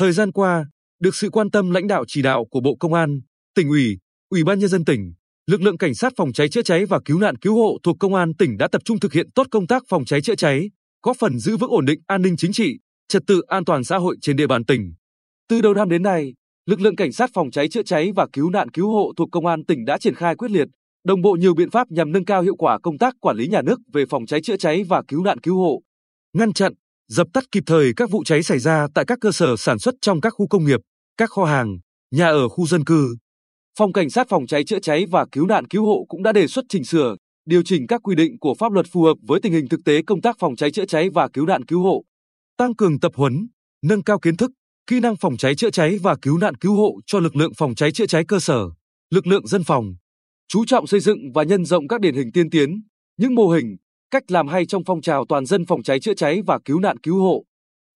Thời gian qua, được sự quan tâm lãnh đạo chỉ đạo của Bộ Công an, tỉnh ủy, Ủy ban nhân dân tỉnh, lực lượng cảnh sát phòng cháy chữa cháy và cứu nạn cứu hộ thuộc công an tỉnh đã tập trung thực hiện tốt công tác phòng cháy chữa cháy, góp phần giữ vững ổn định an ninh chính trị, trật tự an toàn xã hội trên địa bàn tỉnh. Từ đầu năm đến nay, lực lượng cảnh sát phòng cháy chữa cháy và cứu nạn cứu hộ thuộc công an tỉnh đã triển khai quyết liệt, đồng bộ nhiều biện pháp nhằm nâng cao hiệu quả công tác quản lý nhà nước về phòng cháy chữa cháy và cứu nạn cứu hộ, ngăn chặn, dập tắt kịp thời các vụ cháy xảy ra tại các cơ sở sản xuất trong các khu công nghiệp, các kho hàng, nhà ở khu dân cư. Phòng Cảnh sát phòng cháy chữa cháy và cứu nạn cứu hộ cũng đã đề xuất chỉnh sửa, điều chỉnh các quy định của pháp luật phù hợp với tình hình thực tế công tác phòng cháy chữa cháy và cứu nạn cứu hộ, tăng cường tập huấn, nâng cao kiến thức, kỹ năng phòng cháy chữa cháy và cứu nạn cứu hộ cho lực lượng phòng cháy chữa cháy cơ sở, lực lượng dân phòng, chú trọng xây dựng và nhân rộng các điển hình tiên tiến, những mô hình, cách làm hay trong phong trào toàn dân phòng cháy chữa cháy và cứu nạn cứu hộ.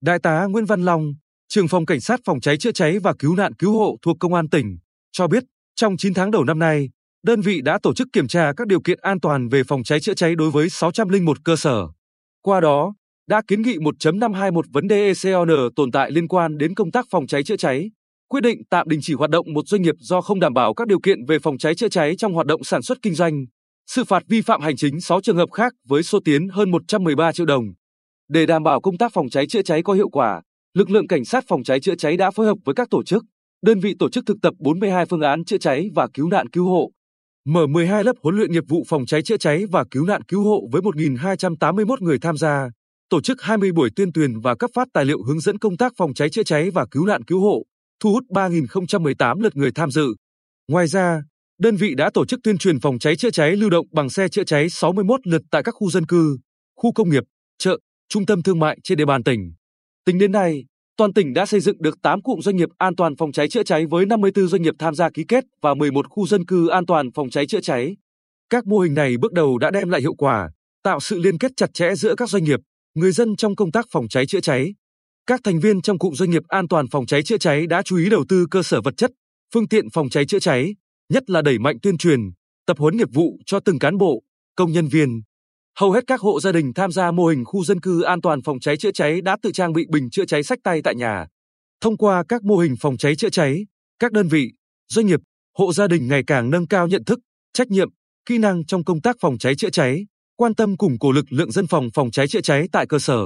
Đại tá Nguyễn Văn Long, trưởng phòng cảnh sát phòng cháy chữa cháy và cứu nạn cứu hộ thuộc công an tỉnh, cho biết trong 9 tháng đầu năm nay, đơn vị đã tổ chức kiểm tra các điều kiện an toàn về phòng cháy chữa cháy đối với 601 cơ sở. Qua đó, đã kiến nghị 1.521 vấn đề ECON tồn tại liên quan đến công tác phòng cháy chữa cháy, quyết định tạm đình chỉ hoạt động một doanh nghiệp do không đảm bảo các điều kiện về phòng cháy chữa cháy trong hoạt động sản xuất kinh doanh, xử phạt vi phạm hành chính 6 trường hợp khác với số tiền hơn 113 triệu đồng. Để đảm bảo công tác phòng cháy chữa cháy có hiệu quả, lực lượng cảnh sát phòng cháy chữa cháy đã phối hợp với các tổ chức, đơn vị tổ chức thực tập 42 phương án chữa cháy và cứu nạn cứu hộ, mở 12 lớp huấn luyện nghiệp vụ phòng cháy chữa cháy và cứu nạn cứu hộ với 1.281 người tham gia, tổ chức 20 buổi tuyên truyền và cấp phát tài liệu hướng dẫn công tác phòng cháy chữa cháy và cứu nạn cứu hộ, thu hút 3.018 lượt người tham dự. Ngoài ra, đơn vị đã tổ chức tuyên truyền phòng cháy chữa cháy lưu động bằng xe chữa cháy 61 lượt tại các khu dân cư, khu công nghiệp, chợ, trung tâm thương mại trên địa bàn tỉnh. Tính đến nay, toàn tỉnh đã xây dựng được 8 cụm doanh nghiệp an toàn phòng cháy chữa cháy với 54 doanh nghiệp tham gia ký kết và 11 khu dân cư an toàn phòng cháy chữa cháy. Các mô hình này bước đầu đã đem lại hiệu quả, tạo sự liên kết chặt chẽ giữa các doanh nghiệp, người dân trong công tác phòng cháy chữa cháy. Các thành viên trong cụm doanh nghiệp an toàn phòng cháy chữa cháy đã chú ý đầu tư cơ sở vật chất, phương tiện phòng cháy chữa cháy, nhất là đẩy mạnh tuyên truyền, tập huấn nghiệp vụ cho từng cán bộ, công nhân viên. Hầu hết các hộ gia đình tham gia mô hình khu dân cư an toàn phòng cháy chữa cháy đã tự trang bị bình chữa cháy sách tay tại nhà. Thông qua các mô hình phòng cháy chữa cháy, các đơn vị, doanh nghiệp, hộ gia đình ngày càng nâng cao nhận thức, trách nhiệm, kỹ năng trong công tác phòng cháy chữa cháy, quan tâm củng cố lực lượng dân phòng phòng cháy chữa cháy tại cơ sở.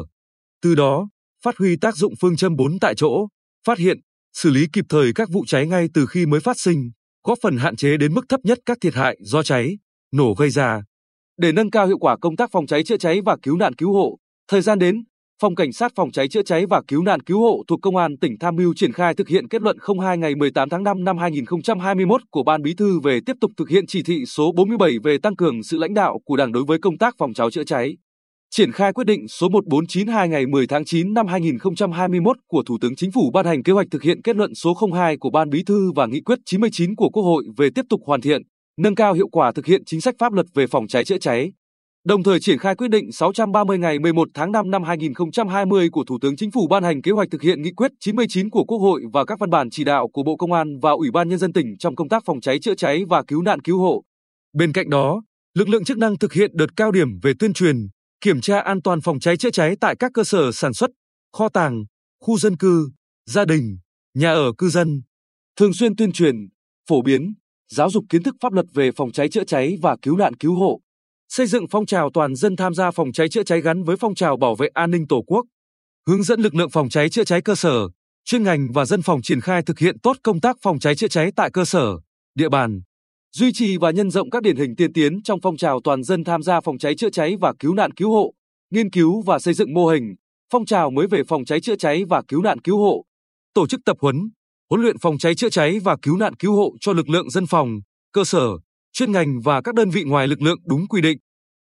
Từ đó, phát huy tác dụng phương châm 4 tại chỗ, phát hiện, xử lý kịp thời các vụ cháy ngay từ khi mới phát sinh, góp phần hạn chế đến mức thấp nhất các thiệt hại do cháy, nổ gây ra. Để nâng cao hiệu quả công tác phòng cháy chữa cháy và cứu nạn cứu hộ, thời gian đến, Phòng Cảnh sát phòng cháy chữa cháy và cứu nạn cứu hộ thuộc Công an tỉnh tham mưu triển khai thực hiện kết luận 02 ngày 18 tháng 5 năm 2021 của Ban Bí thư về tiếp tục thực hiện chỉ thị số 47 về tăng cường sự lãnh đạo của Đảng đối với công tác phòng cháy chữa cháy. Triển khai quyết định số 1492 ngày 10 tháng 9 năm 2021 của Thủ tướng Chính phủ ban hành kế hoạch thực hiện kết luận số 02 của Ban Bí thư và nghị quyết 99 của Quốc hội về tiếp tục hoàn thiện, nâng cao hiệu quả thực hiện chính sách pháp luật về phòng cháy chữa cháy. Đồng thời triển khai quyết định 630 ngày 11 tháng 5 năm 2020 của Thủ tướng Chính phủ ban hành kế hoạch thực hiện nghị quyết 99 của Quốc hội và các văn bản chỉ đạo của Bộ Công an và Ủy ban nhân dân tỉnh trong công tác phòng cháy chữa cháy và cứu nạn cứu hộ. Bên cạnh đó, lực lượng chức năng thực hiện đợt cao điểm về tuyên truyền, kiểm tra an toàn phòng cháy chữa cháy tại các cơ sở sản xuất, kho tàng, khu dân cư, gia đình, nhà ở cư dân, thường xuyên tuyên truyền, phổ biến, giáo dục kiến thức pháp luật về phòng cháy chữa cháy và cứu nạn cứu hộ, xây dựng phong trào toàn dân tham gia phòng cháy chữa cháy gắn với phong trào bảo vệ an ninh Tổ quốc, hướng dẫn lực lượng phòng cháy chữa cháy cơ sở, chuyên ngành và dân phòng triển khai thực hiện tốt công tác phòng cháy chữa cháy tại cơ sở, địa bàn, duy trì và nhân rộng các điển hình tiên tiến trong phong trào toàn dân tham gia phòng cháy chữa cháy và cứu nạn cứu hộ, nghiên cứu và xây dựng mô hình, phong trào mới về phòng cháy chữa cháy và cứu nạn cứu hộ, tổ chức tập huấn, huấn luyện phòng cháy chữa cháy và cứu nạn cứu hộ cho lực lượng dân phòng, cơ sở, chuyên ngành và các đơn vị ngoài lực lượng đúng quy định.